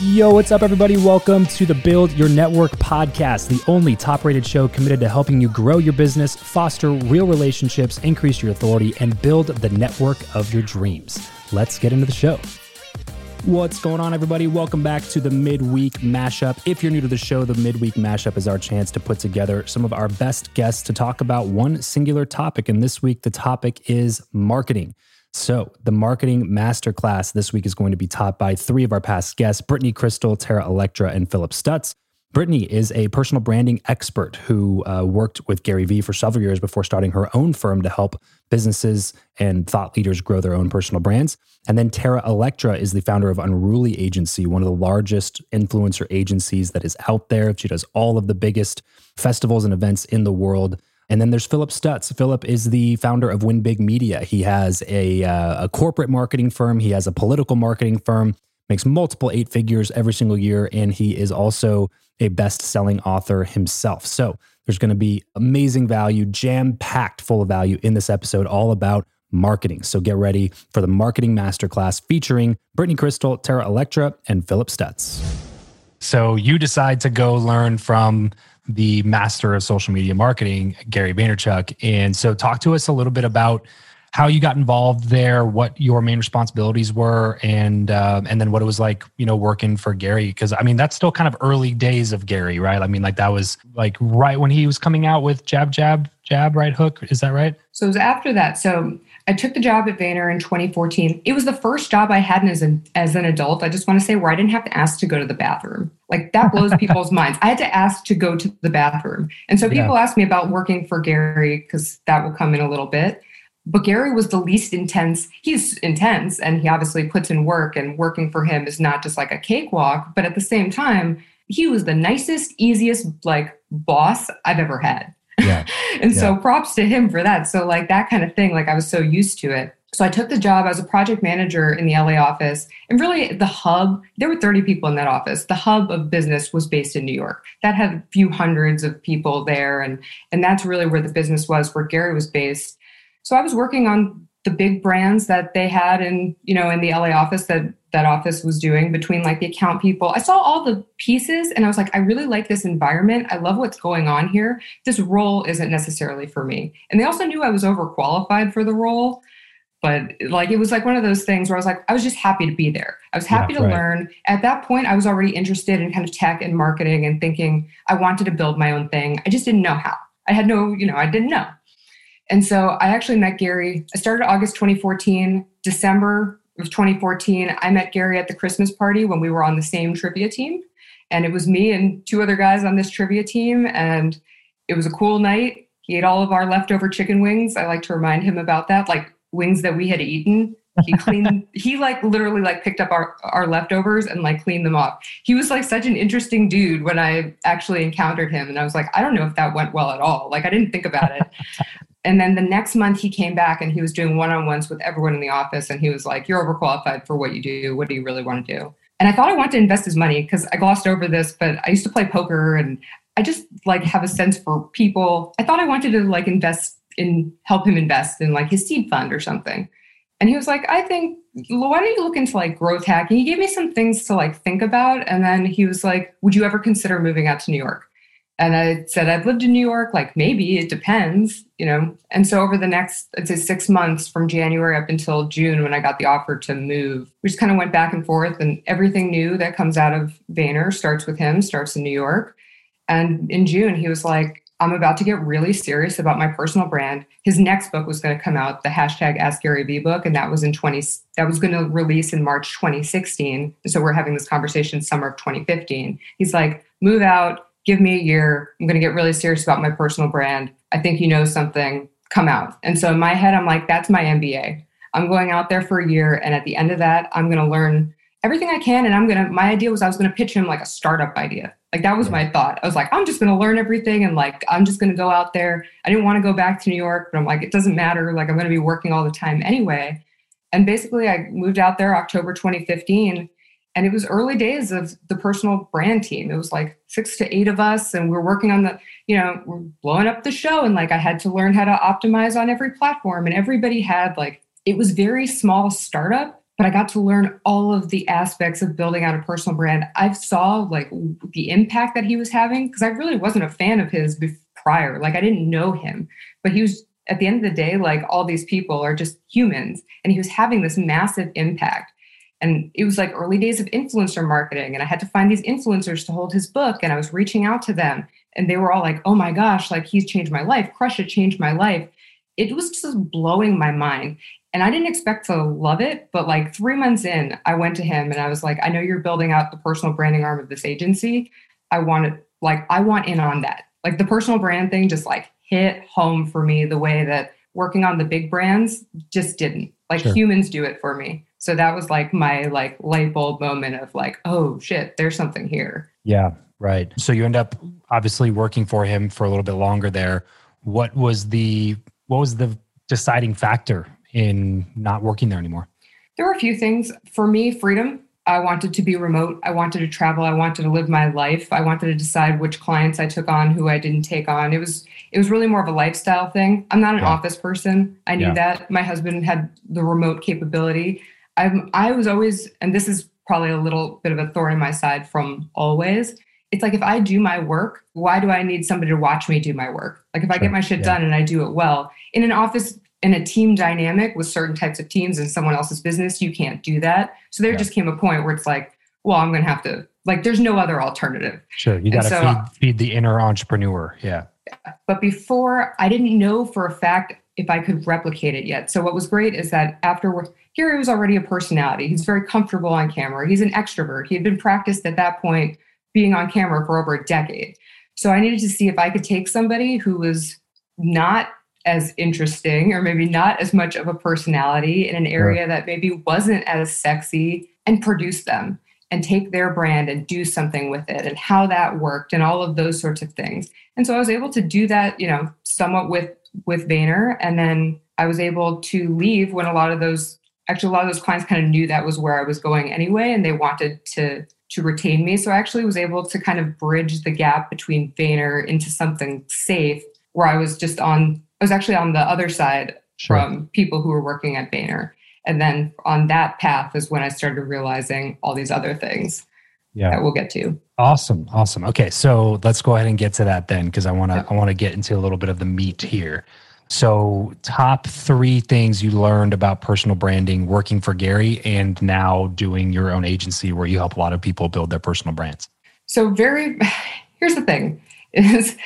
Yo, what's up, everybody? Welcome to the Build Your Network podcast, the only top rated show committed to helping you grow your business, foster real relationships, increase your authority, and build the network of your dreams. Let's get into the show. What's going on, everybody? Welcome back to the midweek mashup. If you're new to the show, the midweek mashup is our chance to put together some of our best guests to talk about one singular topic. And this week, the topic is marketing. So, the marketing masterclass this week is going to be taught by three of our past guests Brittany Krystle, Tara Electra, and Phillip Stutts. Brittany is a personal branding expert who uh, worked with Gary Vee for several years before starting her own firm to help businesses and thought leaders grow their own personal brands. And then Tara Electra is the founder of Unruly Agency, one of the largest influencer agencies that is out there. She does all of the biggest festivals and events in the world. And then there's Phillip Stutts. Phillip is the founder of Win Big Media. He has a, uh, a corporate marketing firm, he has a political marketing firm, makes multiple eight figures every single year. And he is also a best selling author himself. So there's going to be amazing value, jam packed full of value in this episode, all about marketing. So get ready for the marketing masterclass featuring Brittany Krystle, Tara Electra, and Phillip Stutts. So you decide to go learn from the master of social media marketing, Gary Vaynerchuk. And so, talk to us a little bit about how you got involved there, what your main responsibilities were, and uh, and then what it was like, you know, working for Gary. Because I mean, that's still kind of early days of Gary, right? I mean, like that was like right when he was coming out with Jab Jab Jab Right Hook. Is that right? So it was after that. So I took the job at Vayner in 2014. It was the first job I had as an as an adult. I just want to say where I didn't have to ask to go to the bathroom. Like that blows people's minds. I had to ask to go to the bathroom. And so people yeah. ask me about working for Gary because that will come in a little bit. But Gary was the least intense. He's intense and he obviously puts in work and working for him is not just like a cakewalk, but at the same time, he was the nicest, easiest like boss I've ever had. Yeah. and yeah. so props to him for that. So like that kind of thing, like I was so used to it. So I took the job as a project manager in the LA office. And really the hub, there were 30 people in that office. The hub of business was based in New York. That had a few hundreds of people there. And, and that's really where the business was, where Gary was based. So I was working on the big brands that they had in, you know, in the LA office that that office was doing between like the account people. I saw all the pieces and I was like, I really like this environment. I love what's going on here. This role isn't necessarily for me. And they also knew I was overqualified for the role. But like it was like one of those things where I was like, I was just happy to be there. I was happy yeah, to right. learn. At that point, I was already interested in kind of tech and marketing and thinking I wanted to build my own thing. I just didn't know how. I had no, you know, I didn't know. And so I actually met Gary. I started August 2014. December of 2014, I met Gary at the Christmas party when we were on the same trivia team. And it was me and two other guys on this trivia team. And it was a cool night. He ate all of our leftover chicken wings. I like to remind him about that, like wings that we had eaten. He cleaned, he like literally like picked up our, our leftovers and like cleaned them off. He was like such an interesting dude when I actually encountered him. And I was like, I don't know if that went well at all. Like I didn't think about it. And then the next month he came back and he was doing one on ones with everyone in the office. And he was like, You're overqualified for what you do. What do you really want to do? And I thought I wanted to invest his money because I glossed over this, but I used to play poker and I just like have a sense for people. I thought I wanted to like invest in help him invest in like his seed fund or something. And he was like, I think, why don't you look into like growth hacking? He gave me some things to like think about. And then he was like, Would you ever consider moving out to New York? And I said, I've lived in New York, like maybe it depends, you know. And so over the next, I'd say six months from January up until June, when I got the offer to move, we just kind of went back and forth. And everything new that comes out of Vayner starts with him, starts in New York. And in June, he was like, I'm about to get really serious about my personal brand. His next book was going to come out, the hashtag Ask Gary Vee book, and that was in 20. That was going to release in March 2016. So we're having this conversation summer of 2015. He's like, move out, give me a year. I'm going to get really serious about my personal brand. I think you know something, come out. And so in my head, I'm like, that's my MBA. I'm going out there for a year. And at the end of that, I'm going to learn everything I can. And I'm going to, my idea was I was going to pitch him like a startup idea. Like that was my thought. I was like, I'm just going to learn everything. And like, I'm just going to go out there. I didn't want to go back to New York, but I'm like, it doesn't matter. Like, I'm going to be working all the time anyway. And basically, I moved out there October 2015 and it was early days of the personal brand team it was like six to eight of us and we are working on the you know we're blowing up the show and like i had to learn how to optimize on every platform and everybody had like it was very small startup but I got to learn all of the aspects of building out a personal brand. I saw like the impact that he was having because I really wasn't a fan of his prior. Like I didn't know him, but he was at the end of the day, like all these people are just humans, and he was having this massive impact. And it was like early days of influencer marketing, and I had to find these influencers to hold his book, and I was reaching out to them, and they were all like, "Oh my gosh, like he's changed my life. Crush it changed my life." It was just blowing my mind. And I didn't expect to love it, but like three months in, I went to him and I was like, I know you're building out the personal branding arm of this agency. I want it, like, I want in on that. Like the personal brand thing just like hit home for me the way that working on the big brands just didn't. Like sure. humans do it for me. So that was like my like light bulb moment of like, oh shit, there's something here. Yeah, right. So you end up obviously working for him for a little bit longer there. What was the what was the deciding factor in not working there anymore? There were a few things. For me, freedom. I wanted to be remote. I wanted to travel. I wanted to live my life. I wanted to decide which clients I took on, who I didn't take on. It was it was really more of a lifestyle thing. I'm not an yeah. office person. I knew yeah. that. My husband had the remote capability. I'm I was always, and this is probably a little bit of a thorn in my side from always. It's like if I do my work, why do I need somebody to watch me do my work? Like if I get my shit yeah. done and I do it well. In an office in a team dynamic with certain types of teams and someone else's business, you can't do that. So there yeah. just came a point where it's like, well, I'm going to have to, like, there's no other alternative. Sure. You got to so, feed, feed the inner entrepreneur. Yeah. But before, I didn't know for a fact if I could replicate it yet. So what was great is that afterward, here he was already a personality. He's very comfortable on camera. He's an extrovert. He had been practiced at that point being on camera for over a decade. So I needed to see if I could take somebody who was not as interesting or maybe not as much of a personality in an area that maybe wasn't as sexy and produce them and take their brand and do something with it and how that worked and all of those sorts of things. And so I was able to do that, you know, somewhat with with Vayner and then I was able to leave when a lot of those actually a lot of those clients kind of knew that was where I was going anyway and they wanted to to retain me. So I actually was able to kind of bridge the gap between Vayner into something safe where I was just on I was actually on the other side sure. from people who were working at Vayner. And then on that path is when I started realizing all these other things yeah. that we'll get to. Awesome. Awesome. Okay. So let's go ahead and get to that then, because I want to, yeah. I want to get into a little bit of the meat here. So top three things you learned about personal branding working for Gary and now doing your own agency where you help a lot of people build their personal brands. So very, here's the thing is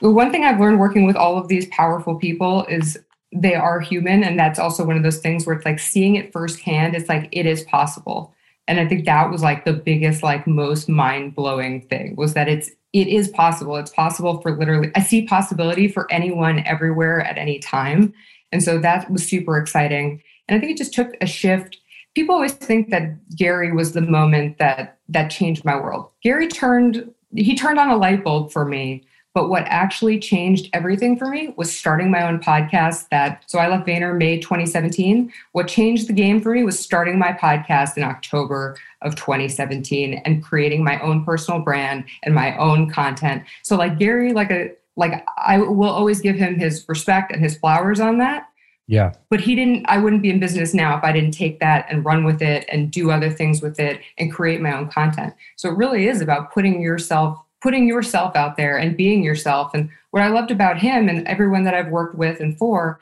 one thing I've learned working with all of these powerful people is they are human. And that's also one of those things where it's like seeing it firsthand, it's like it is possible. And I think that was like the biggest, like most mind blowing thing was that it's, it is possible. It's possible for literally, I see possibility for anyone everywhere at any time. And so that was super exciting. And I think it just took a shift. People always think that Gary was the moment that that changed my world. Gary turned he turned on a light bulb for me. But what actually changed everything for me was starting my own podcast. That so I left Vayner May 2017. What changed the game for me was starting my podcast in October of 2017 and creating my own personal brand and my own content. So like Gary, like a like I will always give him his respect and his flowers on that. Yeah. But he didn't, I wouldn't be in business now if I didn't take that and run with it and do other things with it and create my own content. So it really is about putting yourself, putting yourself out there and being yourself. And what I loved about him and everyone that I've worked with and for,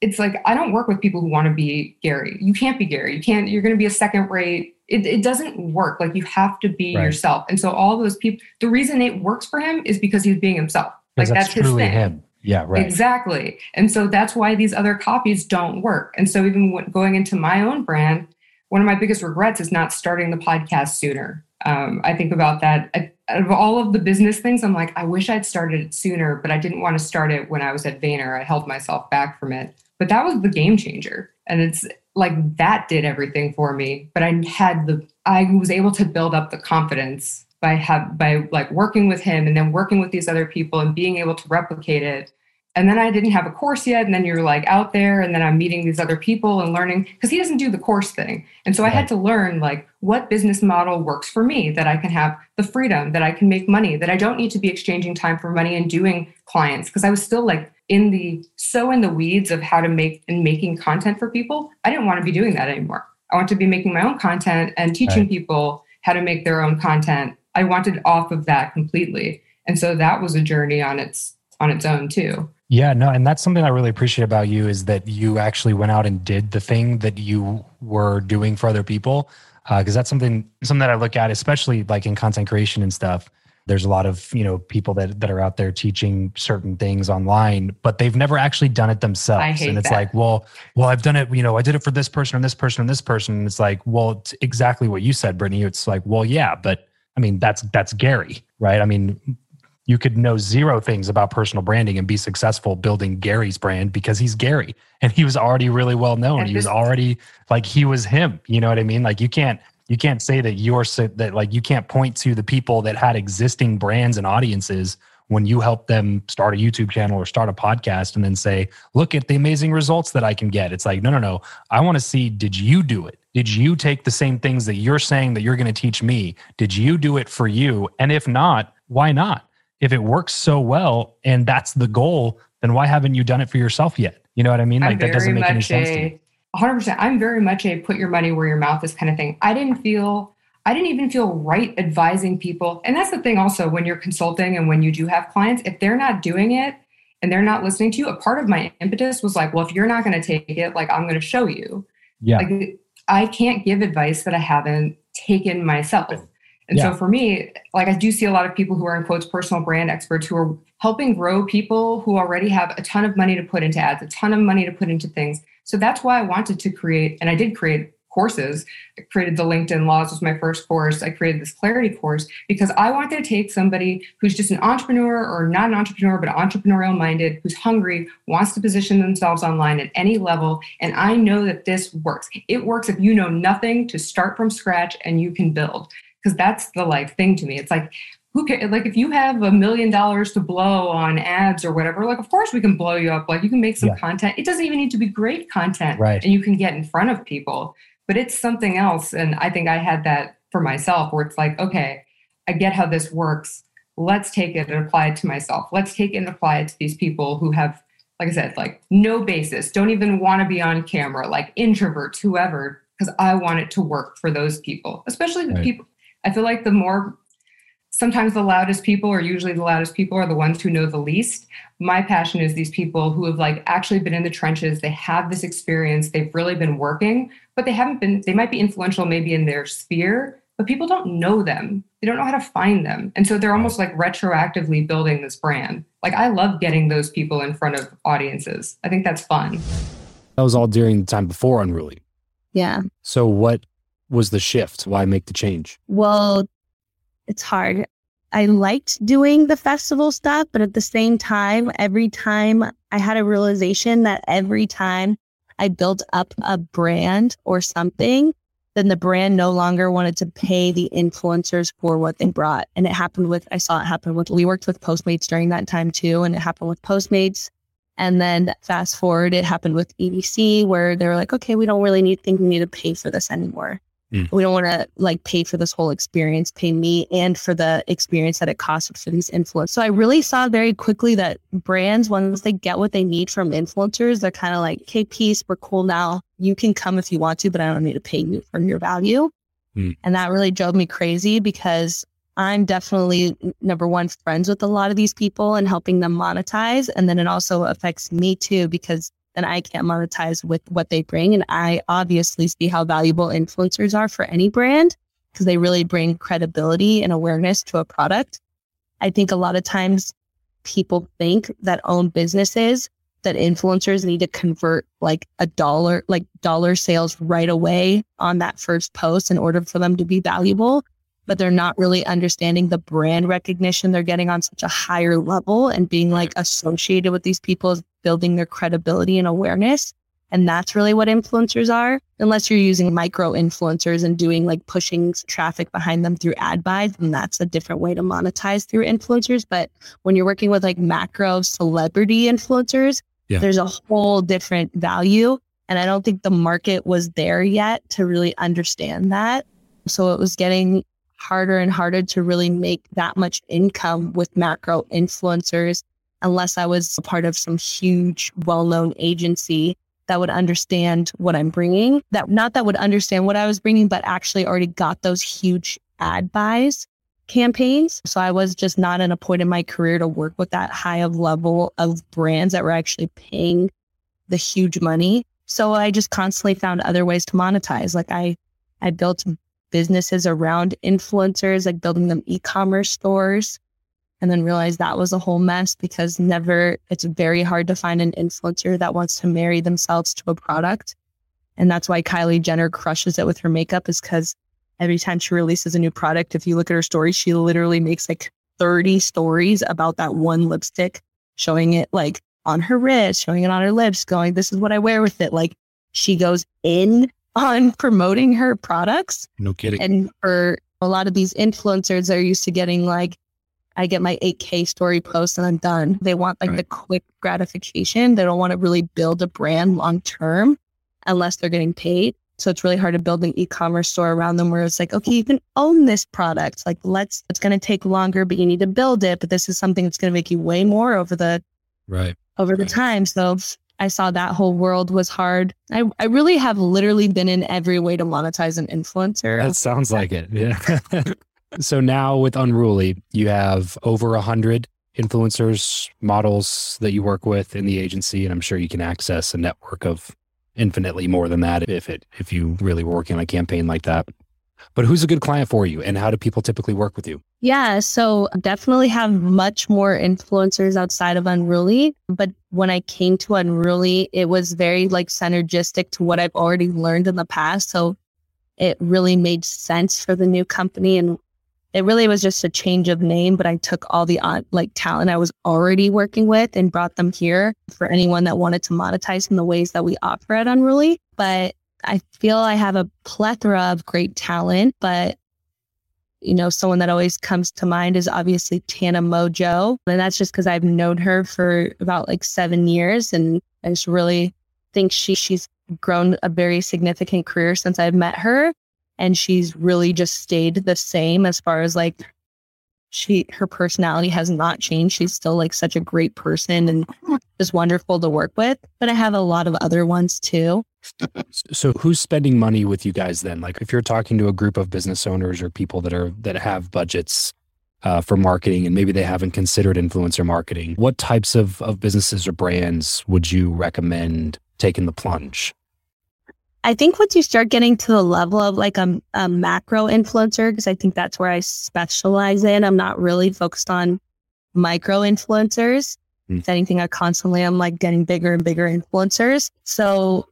it's like I don't work with people who want to be Gary. You can't be Gary. You can't, you're going to be a second rate. It, it doesn't work. Like you have to be right. yourself. And so all those people, the reason it works for him is because he's being himself. Like that's, that's his thing. Him. Yeah, right. Exactly. And so that's why these other copies don't work. And so even going into my own brand, one of my biggest regrets is not starting the podcast sooner. Um, I think about that. I, out of all of the business things, I'm like, I wish I'd started it sooner, but I didn't want to start it when I was at Vayner. I held myself back from it. But that was the game changer. And it's like that did everything for me. But I had the, I was able to build up the confidence by have by like working with him and then working with these other people and being able to replicate it and then I didn't have a course yet. And then you're like out there, and then I'm meeting these other people and learning because he doesn't do the course thing. And so. I had to learn like what business model works for me that I can have the freedom, that I can make money, that I don't need to be exchanging time for money and doing clients because I was still like in the so in the weeds of how to make and making content for people. I didn't want to be doing that anymore. I want to be making my own content and teaching right. people how to make their own content. I wanted off of that completely. And so that was a journey on its on its own too. Yeah, no, and that's something I really appreciate about you is that you actually went out and did the thing that you were doing for other people. Because uh, that's something something that I look at, especially like in content creation and stuff. There's a lot of you know people that that are out there teaching certain things online, but they've never actually done it themselves. and it's that. like, well, well, I've done it. You know, I did it for this person and this person and this person. And it's like, well, it's exactly what you said, Brittany. It's like, well, yeah, but I mean, that's that's Gary, right? I mean, you could know zero things about personal branding and be successful building Gary's brand because he's Gary and he was already really well known. he was already like he was him. You know what I mean? Like you can't you can't say that you're that like you can't point to the people that had existing brands and audiences when you help them start a YouTube channel or start a podcast and then say, look at the amazing results that I can get. It's like, no, no, no. I want to see, did you do it? Did you take the same things that you're saying that you're going to teach me? Did you do it for you? And if not, why not? If it works so well and that's the goal, then why haven't you done it for yourself yet? You know what I mean? I'm like that doesn't make any sense a, to me. 100%. I'm very much a put your money where your mouth is kind of thing. I didn't feel, I didn't even feel right advising people. And that's the thing also when you're consulting and when you do have clients, if they're not doing it and they're not listening to you, a part of my impetus was like, well, if you're not going to take it, like I'm going to show you. Yeah. Like I can't give advice that I haven't taken myself. And yeah. so for me, like I do see a lot of people who are in quotes personal brand experts who are helping grow people who already have a ton of money to put into ads, a ton of money to put into things. So that's why I wanted to create, and I did create courses. I created the LinkedIn Laws was my first course. I created this clarity course because I wanted to take somebody who's just an entrepreneur or not an entrepreneur, but entrepreneurial minded, who's hungry, wants to position themselves online at any level. And I know that this works. It works if you know nothing to start from scratch and you can build because that's the like thing to me. It's like who can like if you have a million dollars to blow on ads or whatever, like of course we can blow you up. Like you can make some yeah. content. It doesn't even need to be great content, right? And you can get in front of people, but it's something else. And I think I had that for myself, where it's like, okay, I get how this works. Let's take it and apply it to myself. Let's take it and apply it to these people who have like I said, like no basis, don't even want to be on camera, like introverts, whoever, because I want it to work for those people, especially the right. people I feel like the more sometimes the loudest people or usually the loudest people are the ones who know the least. My passion is these people who have like actually been in the trenches. They have this experience. They've really been working but they haven't been they might be influential maybe in their sphere but people don't know them. They don't know how to find them. And so they're almost like retroactively building this brand. Like i love getting those people in front of audiences. I think that's fun. That was all during the time before unruly. Yeah. So what was the shift? Why make the change? Well, it's hard. I liked doing the festival stuff, but at the same time, every time I had a realization that every time I built up a brand or something, then the brand no longer wanted to pay the influencers for what they brought. And it happened with, I saw it happen with, we worked with Postmates during that time too. And it happened with Postmates. And then fast forward, it happened with EDC where they were like, okay, we don't really need, think we need to pay for this anymore. Mm. We don't want to like pay for this whole experience, pay me and for the experience that it costs for these influencers. So I really saw very quickly that brands, once they get what they need from influencers, they're kind of like, okay, peace, we're cool now. You can come if you want to, but I don't need to pay you for your value. Mm. And that really drove me crazy because I'm definitely number one friends with a lot of these people and helping them monetize. And then it also affects me too, because then I can't monetize with what they bring. And I obviously see how valuable influencers are for any brand because they really bring credibility and awareness to a product. I think a lot of times people think that own businesses that influencers need to convert like a dollar, like dollar sales right away on that first post in order for them to be valuable but they're not really understanding the brand recognition they're getting on such a higher level and being like associated with these people is building their credibility and awareness. And that's really what influencers are, unless you're using micro influencers and doing like pushing traffic behind them through ad buys. And that's a different way to monetize through influencers. But when you're working with like macro celebrity influencers, yeah. there's a whole different value. And I don't think the market was there yet to really understand that. So it was getting harder and harder to really make that much income with macro influencers unless I was a part of some huge, well known agency that would understand what I'm bringing, that not that would understand what I was bringing, but actually already got those huge ad buys campaigns. So I was just not in a point in my career to work with that high of level of brands that were actually paying the huge money. So I just constantly found other ways to monetize. Like I, I built businesses around influencers, like building them e-commerce stores and then realized that was a whole mess because never, it's very hard to find an influencer that wants to marry themselves to a product. And that's why Kylie Jenner crushes it with her makeup is because every time she releases a new product, if you look at her story, she literally makes like 30 stories about that one lipstick, showing it like on her wrist, showing it on her lips, going, this is what I wear with it. Like she goes in on promoting her products. No kidding. And for a lot of these influencers they're used to getting like, I get my 8K story post and I'm done. They want like right. the quick gratification. They don't want to really build a brand long term unless they're getting paid. So it's really hard to build an e-commerce store around them where it's like, okay, you can own this product. Like let's it's gonna take longer, but you need to build it. But this is something that's gonna make you way more over the right over the time. So I saw that whole world was hard. I, I really have literally been in every way to monetize an influencer. That sounds like it. Yeah. so now with Unruly, you have over a hundred influencers, models that you work with in the agency, and I'm sure you can access a network of infinitely more than that if it if you really were working on a campaign like that. But who's a good client for you and how do people typically work with you? Yeah, so definitely have much more influencers outside of Unruly. But when I came to Unruly, it was very like synergistic to what I've already learned in the past. So it really made sense for the new company. And it really was just a change of name, but I took all the uh, like talent I was already working with and brought them here for anyone that wanted to monetize in the ways that we offer at Unruly. But I feel I have a plethora of great talent, but you know, someone that always comes to mind is obviously Tana Mongeau. And that's just because I've known her for about like seven years. And I just really think she she's grown a very significant career since I've met her. And she's really just stayed the same as far as like she her personality has not changed. She's still like such a great person and just wonderful to work with. But I have a lot of other ones too. So who's spending money with you guys then? Like if you're talking to a group of business owners or people that are that have budgets uh, for marketing and maybe they haven't considered influencer marketing, what types of, of businesses or brands would you recommend taking the plunge? I think once you start getting to the level of like a, a macro influencer, because I think that's where I specialize in, I'm not really focused on micro influencers. Mm. If anything, I constantly am like getting bigger and bigger influencers. So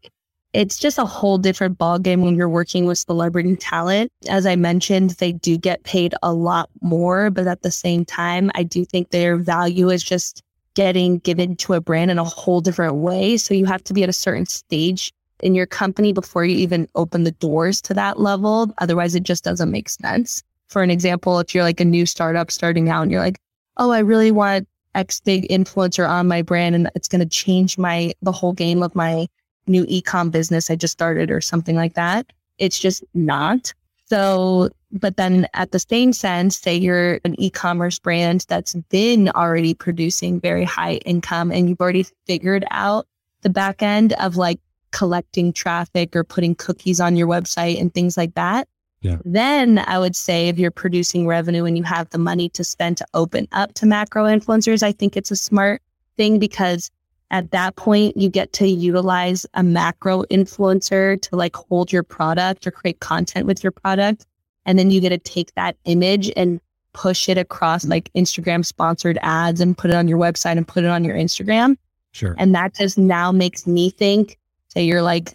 it's just a whole different ballgame when you're working with celebrity talent. As I mentioned, they do get paid a lot more, but at the same time, I do think their value is just getting given to a brand in a whole different way. So you have to be at a certain stage in your company before you even open the doors to that level. Otherwise, it just doesn't make sense. For an example, if you're like a new startup starting out and you're like, oh, I really want X big influencer on my brand and it's going to change my, the whole game of my new ecom business I just started or something like that. It's just not. So, but then at the same sense, say you're an e-commerce brand that's been already producing very high income and you've already figured out the back end of like collecting traffic or putting cookies on your website and things like that. Yeah. Then I would say if you're producing revenue and you have the money to spend to open up to macro influencers, I think it's a smart thing because at that point you get to utilize a macro influencer to like hold your product or create content with your product. And then you get to take that image and push it across like Instagram sponsored ads and put it on your website and put it on your Instagram. Sure. And that just now makes me think say you're like,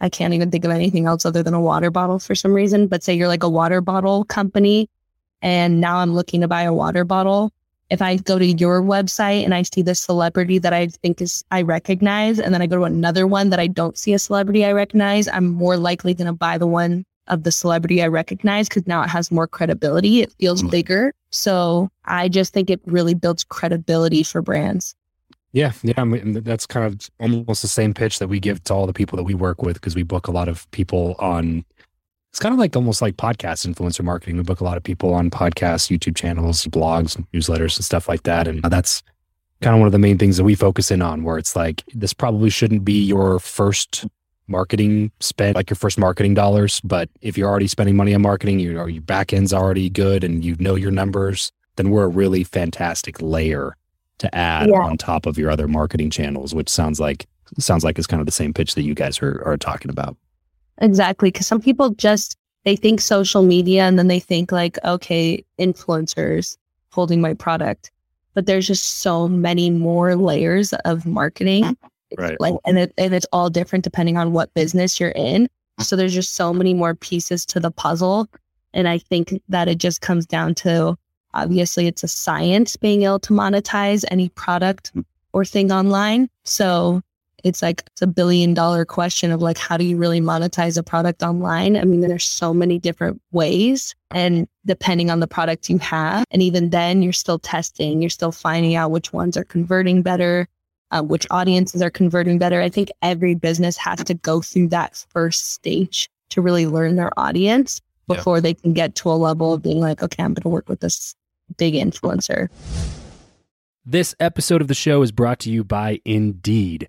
I can't even think of anything else other than a water bottle for some reason, but say you're like a water bottle company and now I'm looking to buy a water bottle. If I go to your website and I see the celebrity that I think is I recognize, and then I go to another one that I don't see a celebrity I recognize, I'm more likely going to buy the one of the celebrity I recognize because now it has more credibility. It feels mm-hmm. bigger. So I just think it really builds credibility for brands. Yeah, yeah, I mean, that's kind of almost the same pitch that we give to all the people that we work with because we book a lot of people on. It's kind of like almost like podcast influencer marketing. We book a lot of people on podcasts, YouTube channels, blogs, newsletters, and stuff like that. And that's kind of one of the main things that we focus in on where it's like this probably shouldn't be your first marketing spend like your first marketing dollars but if you're already spending money on marketing you or your back end's already good and you know your numbers then we're a really fantastic layer to add yeah. on top of your other marketing channels which sounds like sounds like is kind of the same pitch that you guys are, are talking about exactly because some people just they think social media and then they think like okay influencers holding my product but there's just so many more layers of marketing. Right. Like, and it, and it's all different depending on what business you're in. So there's just so many more pieces to the puzzle. And I think that it just comes down to obviously it's a science being able to monetize any product hmm. or thing online. So it's like it's a billion dollar question of like how do you really monetize a product online i mean there's so many different ways and depending on the product you have and even then you're still testing you're still finding out which ones are converting better uh, which audiences are converting better i think every business has to go through that first stage to really learn their audience before yeah. they can get to a level of being like okay i'm going to work with this big influencer this episode of the show is brought to you by Indeed.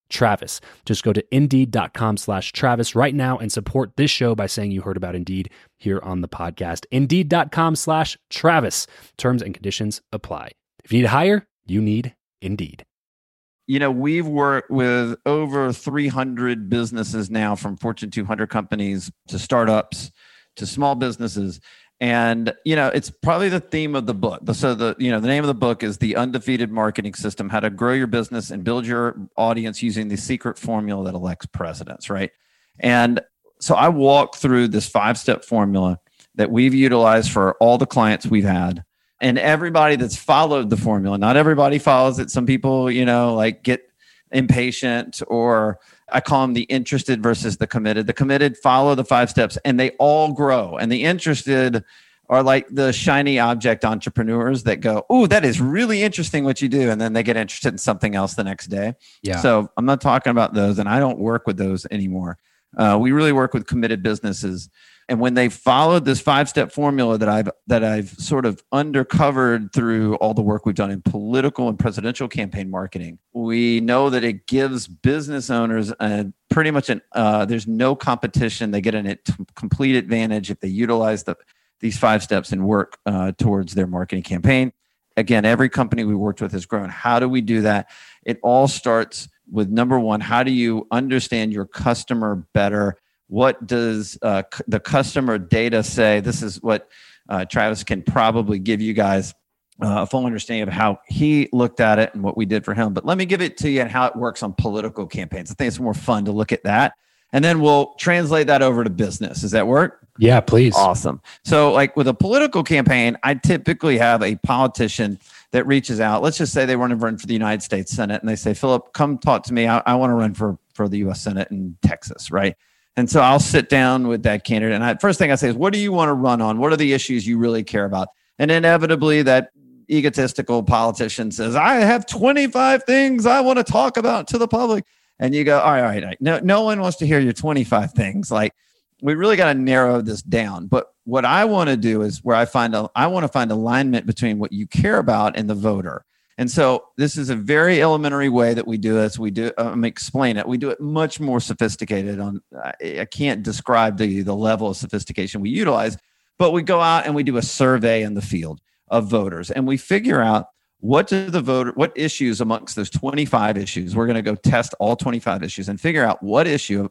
Travis. Just go to indeed.com slash Travis right now and support this show by saying you heard about Indeed here on the podcast. Indeed.com slash Travis. Terms and conditions apply. If you need to hire, you need Indeed. You know, we've worked with over 300 businesses now from Fortune 200 companies to startups to small businesses and you know it's probably the theme of the book. So the you know the name of the book is the undefeated marketing system how to grow your business and build your audience using the secret formula that elects presidents right? And so i walk through this five step formula that we've utilized for all the clients we've had. And everybody that's followed the formula not everybody follows it. Some people you know like get impatient or I call them the interested versus the committed. The committed follow the five steps and they all grow. And the interested are like the shiny object entrepreneurs that go, Oh, that is really interesting what you do. And then they get interested in something else the next day. Yeah. So I'm not talking about those and I don't work with those anymore. Uh, we really work with committed businesses and when they followed this five step formula that I've that I've sort of undercovered through all the work we've done in political and presidential campaign marketing, we know that it gives business owners a pretty much an uh, there's no competition. They get a complete advantage if they utilize the these five steps and work uh, towards their marketing campaign. Again, every company we worked with has grown. How do we do that? It all starts with number one, how do you understand your customer better? What does uh, c- the customer data say? This is what uh, Travis can probably give you guys uh, a full understanding of how he looked at it and what we did for him. But let me give it to you and how it works on political campaigns. I think it's more fun to look at that. And then we'll translate that over to business. Does that work? Yeah, please. Awesome. So, like with a political campaign, I typically have a politician that reaches out. Let's just say they want to run for the United States Senate and they say, Phillip, come talk to me. I, I want to run for, for the US Senate in Texas, right? And so I'll sit down with that candidate. And I, first thing I say is, what do you want to run on? What are the issues you really care about? And inevitably, that egotistical politician says, I have 25 things I want to talk about to the public. And you go, all right, all right, all right. No, no one wants to hear your 25 things. Like, we really got to narrow this down. But what I want to do is where I find, a, I want to find alignment between what you care about and the voter. And so this is a very elementary way that we do this. We do um, explain it. We do it much more sophisticated. On I can't describe the the level of sophistication we utilize, but we go out and we do a survey in the field of voters, and we figure out what do the voter what issues amongst those 25 issues. We're going to go test all 25 issues and figure out what issue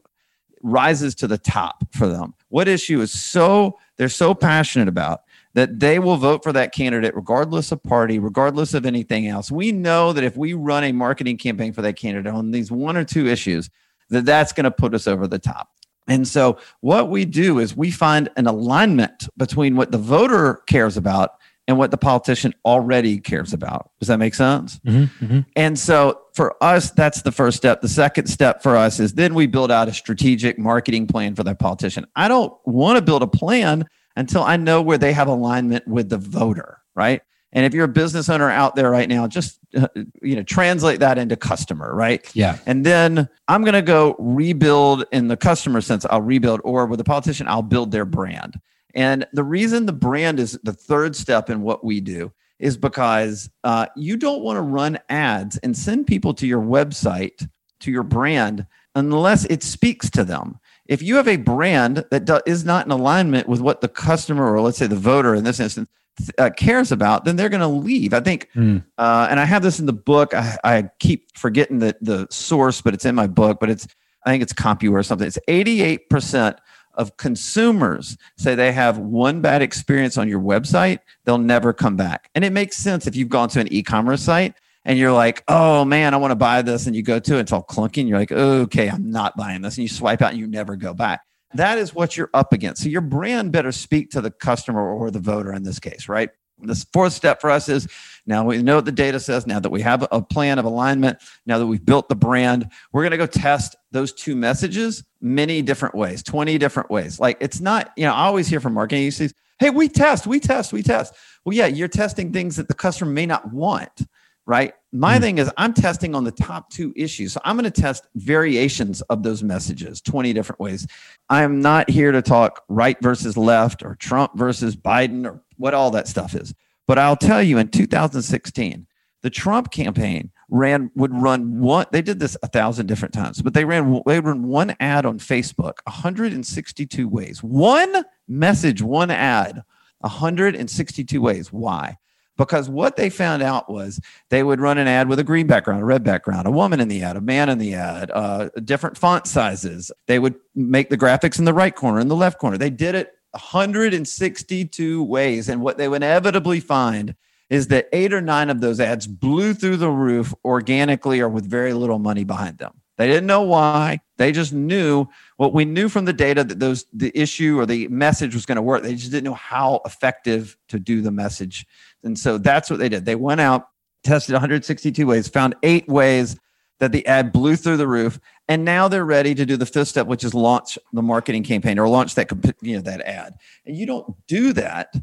rises to the top for them. What issue is so they're so passionate about that they will vote for that candidate regardless of party, regardless of anything else. We know that if we run a marketing campaign for that candidate on these one or two issues, that that's going to put us over the top. And so what we do is we find an alignment between what the voter cares about and what the politician already cares about. Does that make sense? Mm-hmm, mm-hmm. And so for us, that's the first step. The second step for us is then we build out a strategic marketing plan for that politician. I don't want to build a plan until I know where they have alignment with the voter, right? And if you're a business owner out there right now, just uh, you know translate that into customer, right? Yeah. And then I'm going to go rebuild in the customer sense. I'll rebuild, or with a politician, I'll build their brand. And the reason the brand is the third step in what we do is because uh, you don't want to run ads and send people to your website to your brand unless it speaks to them if you have a brand that do, is not in alignment with what the customer or let's say the voter in this instance uh, cares about, then they're going to leave. I think, mm. uh, and I have this in the book. I, I, keep forgetting the the source, but it's in my book. But it's I think it's Compuware or something. It's eighty eight percent of consumers say they have one bad experience on your website, they'll never come back. And it makes sense if you've gone to an e-commerce site and you're like, oh man, I want to buy this. And you go to it, it's all clunky. And you're like, okay, I'm not buying this. And you swipe out and you never go back. That is what you're up against. So your brand better speak to the customer or the voter in this case, right? The fourth step for us is now we know what the data says. Now that we have a plan of alignment, now that we've built the brand, we're going to go test those two messages many different ways, 20 different ways. Like it's not, you know, I always hear from marketing agencies, hey, we test, we test, we test. Well, yeah, you're testing things that the customer may not want right? My mm thing is I'm testing on the top two issues. So I'm going to test variations of those messages 20 different ways. I'm not here to talk right versus left or Trump versus Biden or what all that stuff is. But I'll tell you in 2016, the Trump campaign ran would run one they did this a thousand different times but they ran they run one ad on facebook 162 ways one message one ad 162 ways why because what they found out was they would run an ad with a green background, a red background, a woman in the ad, a man in the ad, uh, different font sizes. They would make the graphics in the right corner, in the left corner. They did it 162 ways. And what they would inevitably find is that eight or nine of those ads blew through the roof organically or with very little money behind them. They didn't know why. They just knew what we knew from the data that those the issue or the message was going to work. They just didn't know how effective to do the message. And so that's what they did. They went out, tested 162 ways, found eight ways that the ad blew through the roof, and now they're ready to do the fifth step, which is launch the marketing campaign or launch that you know that ad. And you don't do that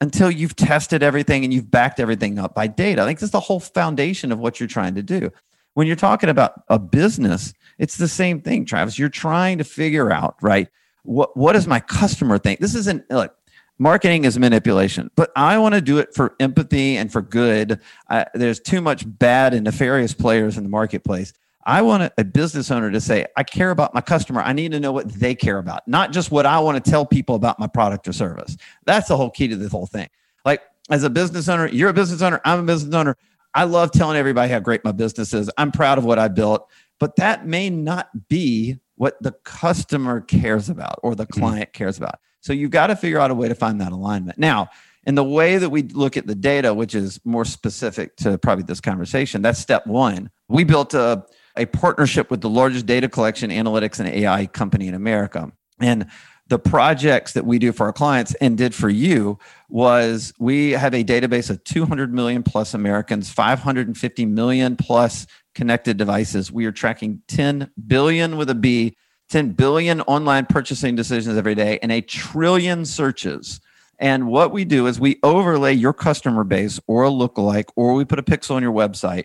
until you've tested everything and you've backed everything up by data. I think that's the whole foundation of what you're trying to do when you're talking about a business, it's the same thing, Travis. You're trying to figure out, right? What what does my customer think? This isn't like marketing is manipulation, but I want to do it for empathy and for good. I, there's too much bad and nefarious players in the marketplace. I want a, a business owner to say, I care about my customer. I need to know what they care about, not just what I want to tell people about my product or service. That's the whole key to this whole thing. Like, as a business owner, you're a business owner, I'm a business owner. I love telling everybody how great my business is. I'm proud of what I built, but that may not be what the customer cares about or the mm-hmm. client cares about. So you've got to figure out a way to find that alignment. Now, in the way that we look at the data, which is more specific to probably this conversation, that's step one. We built a, a partnership with the largest data collection, analytics, and AI company in America. And the projects that we do for our clients and did for you was we have a database of 200 million plus Americans, 550 million plus connected devices. We are tracking 10 billion with a B, 10 billion online purchasing decisions every day, and a trillion searches. And what we do is we overlay your customer base or a lookalike, or we put a pixel on your website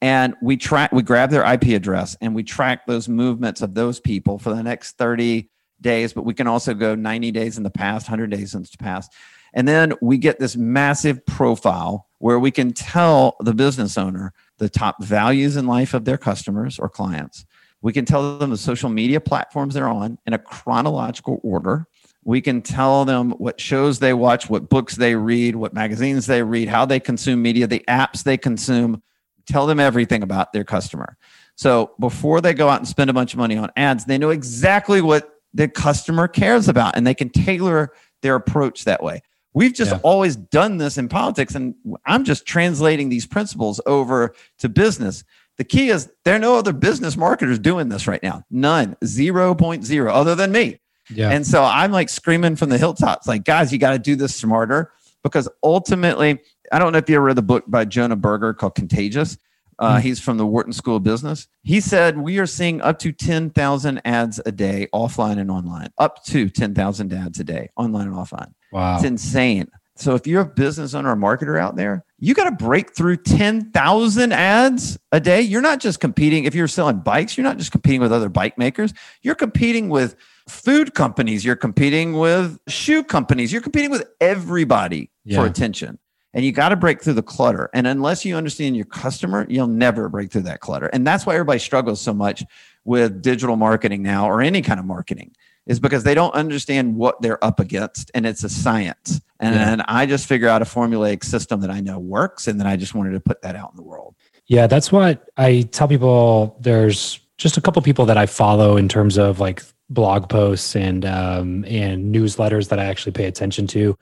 and we track we grab their ip address and we track those movements of those people for the next 30 days but we can also go 90 days in the past 100 days in the past and then we get this massive profile where we can tell the business owner the top values in life of their customers or clients we can tell them the social media platforms they're on in a chronological order we can tell them what shows they watch what books they read what magazines they read how they consume media the apps they consume tell them everything about their customer. So before they go out and spend a bunch of money on ads, they know exactly what the customer cares about and they can tailor their approach that way. We've just yeah. always done this in politics, and I'm just translating these principles over to business. The key is there are no other business marketers doing this right now. None, 0.0, other than me. Yeah. And so I'm like screaming from the hilltops, like, guys, you got to do this smarter because ultimately I don't know if you ever read the book by Jonah Berger called Contagious. Uh, mm-hmm. He's from the Wharton School of Business. He said we are seeing up to 10,000 ads a day, offline and online. Up to 10,000 ads a day, online and offline. Wow. It's insane. So if you're a business owner or marketer out there, you got to break through 10,000 ads a day. You're not just competing, if you're selling bikes, you're not just competing with other bike makers. You're competing with food companies. You're competing with shoe companies. You're competing with everybody yeah. for attention and you got to break through the clutter. And unless you understand your customer, you'll never break through that clutter. And that's why everybody struggles so much with digital marketing now or any kind of marketing is because they don't understand what they're up against and it's a science. And, yeah. and I just figure out a formulaic system that I know works. And then I just wanted to put that out in the world. Yeah, that's what I tell people. There's just a couple people that I follow in terms of like blog posts and um, and newsletters that I actually pay attention to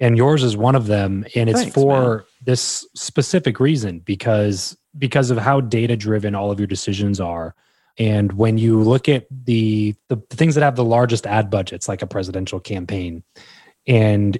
and yours is one of them and it's Thanks, for man. this specific reason because because of how data driven all of your decisions are and when you look at the the things that have the largest ad budgets like a presidential campaign and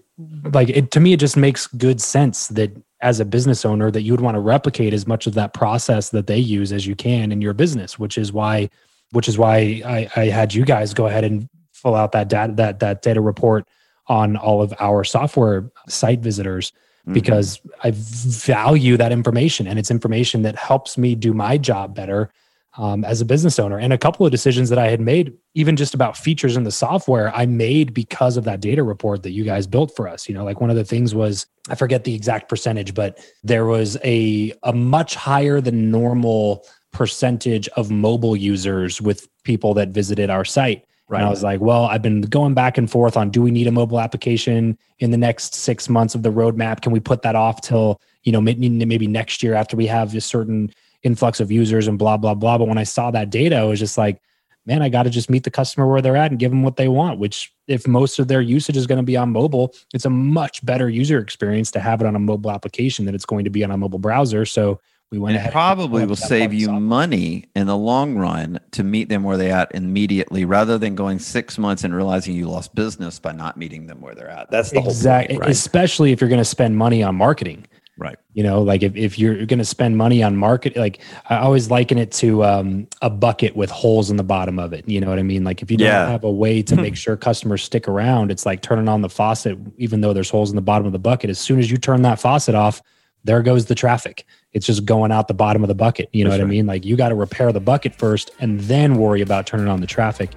like it to me it just makes good sense that as a business owner that you would want to replicate as much of that process that they use as you can in your business which is why which is why I, I had you guys go ahead and fill out that data that that data report on all of our software site visitors mm-hmm. because I value that information and it's information that helps me do my job better um, as a business owner. And a couple of decisions that I had made, even just about features in the software, I made because of that data report that you guys built for us. You know, like one of the things was I forget the exact percentage, but there was a a much higher than normal percentage of mobile users with people that visited our site. Right. And I was like, well, I've been going back and forth on do we need a mobile application in the next six months of the roadmap? Can we put that off till, you know, maybe next year after we have a certain influx of users and blah, blah, blah. But when I saw that data, I was just like, man, I got to just meet the customer where they're at and give them what they want, which if most of their usage is going to be on mobile, it's a much better user experience to have it on a mobile application than it's going to be on a mobile browser. So we went it ahead probably will save you money in the long run to meet them where they at immediately rather than going six months and realizing you lost business by not meeting them where they're at that's the exactly right? especially if you're going to spend money on marketing right you know like if, if you're going to spend money on market like i always liken it to um, a bucket with holes in the bottom of it you know what i mean like if you don't have a way to make sure customers stick around it's like turning on the faucet even though there's holes in the bottom of the bucket as soon as you turn that faucet off there goes the traffic. It's just going out the bottom of the bucket. You know That's what right. I mean? Like you got to repair the bucket first and then worry about turning on the traffic.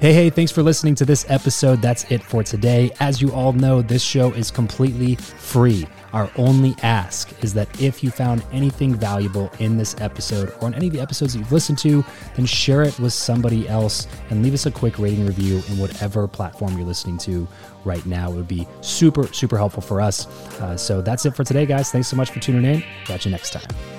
Hey, hey, thanks for listening to this episode. That's it for today. As you all know, this show is completely free. Our only ask is that if you found anything valuable in this episode or in any of the episodes that you've listened to, then share it with somebody else and leave us a quick rating review in whatever platform you're listening to right now. It would be super, super helpful for us. Uh, so that's it for today, guys. Thanks so much for tuning in. Catch you next time.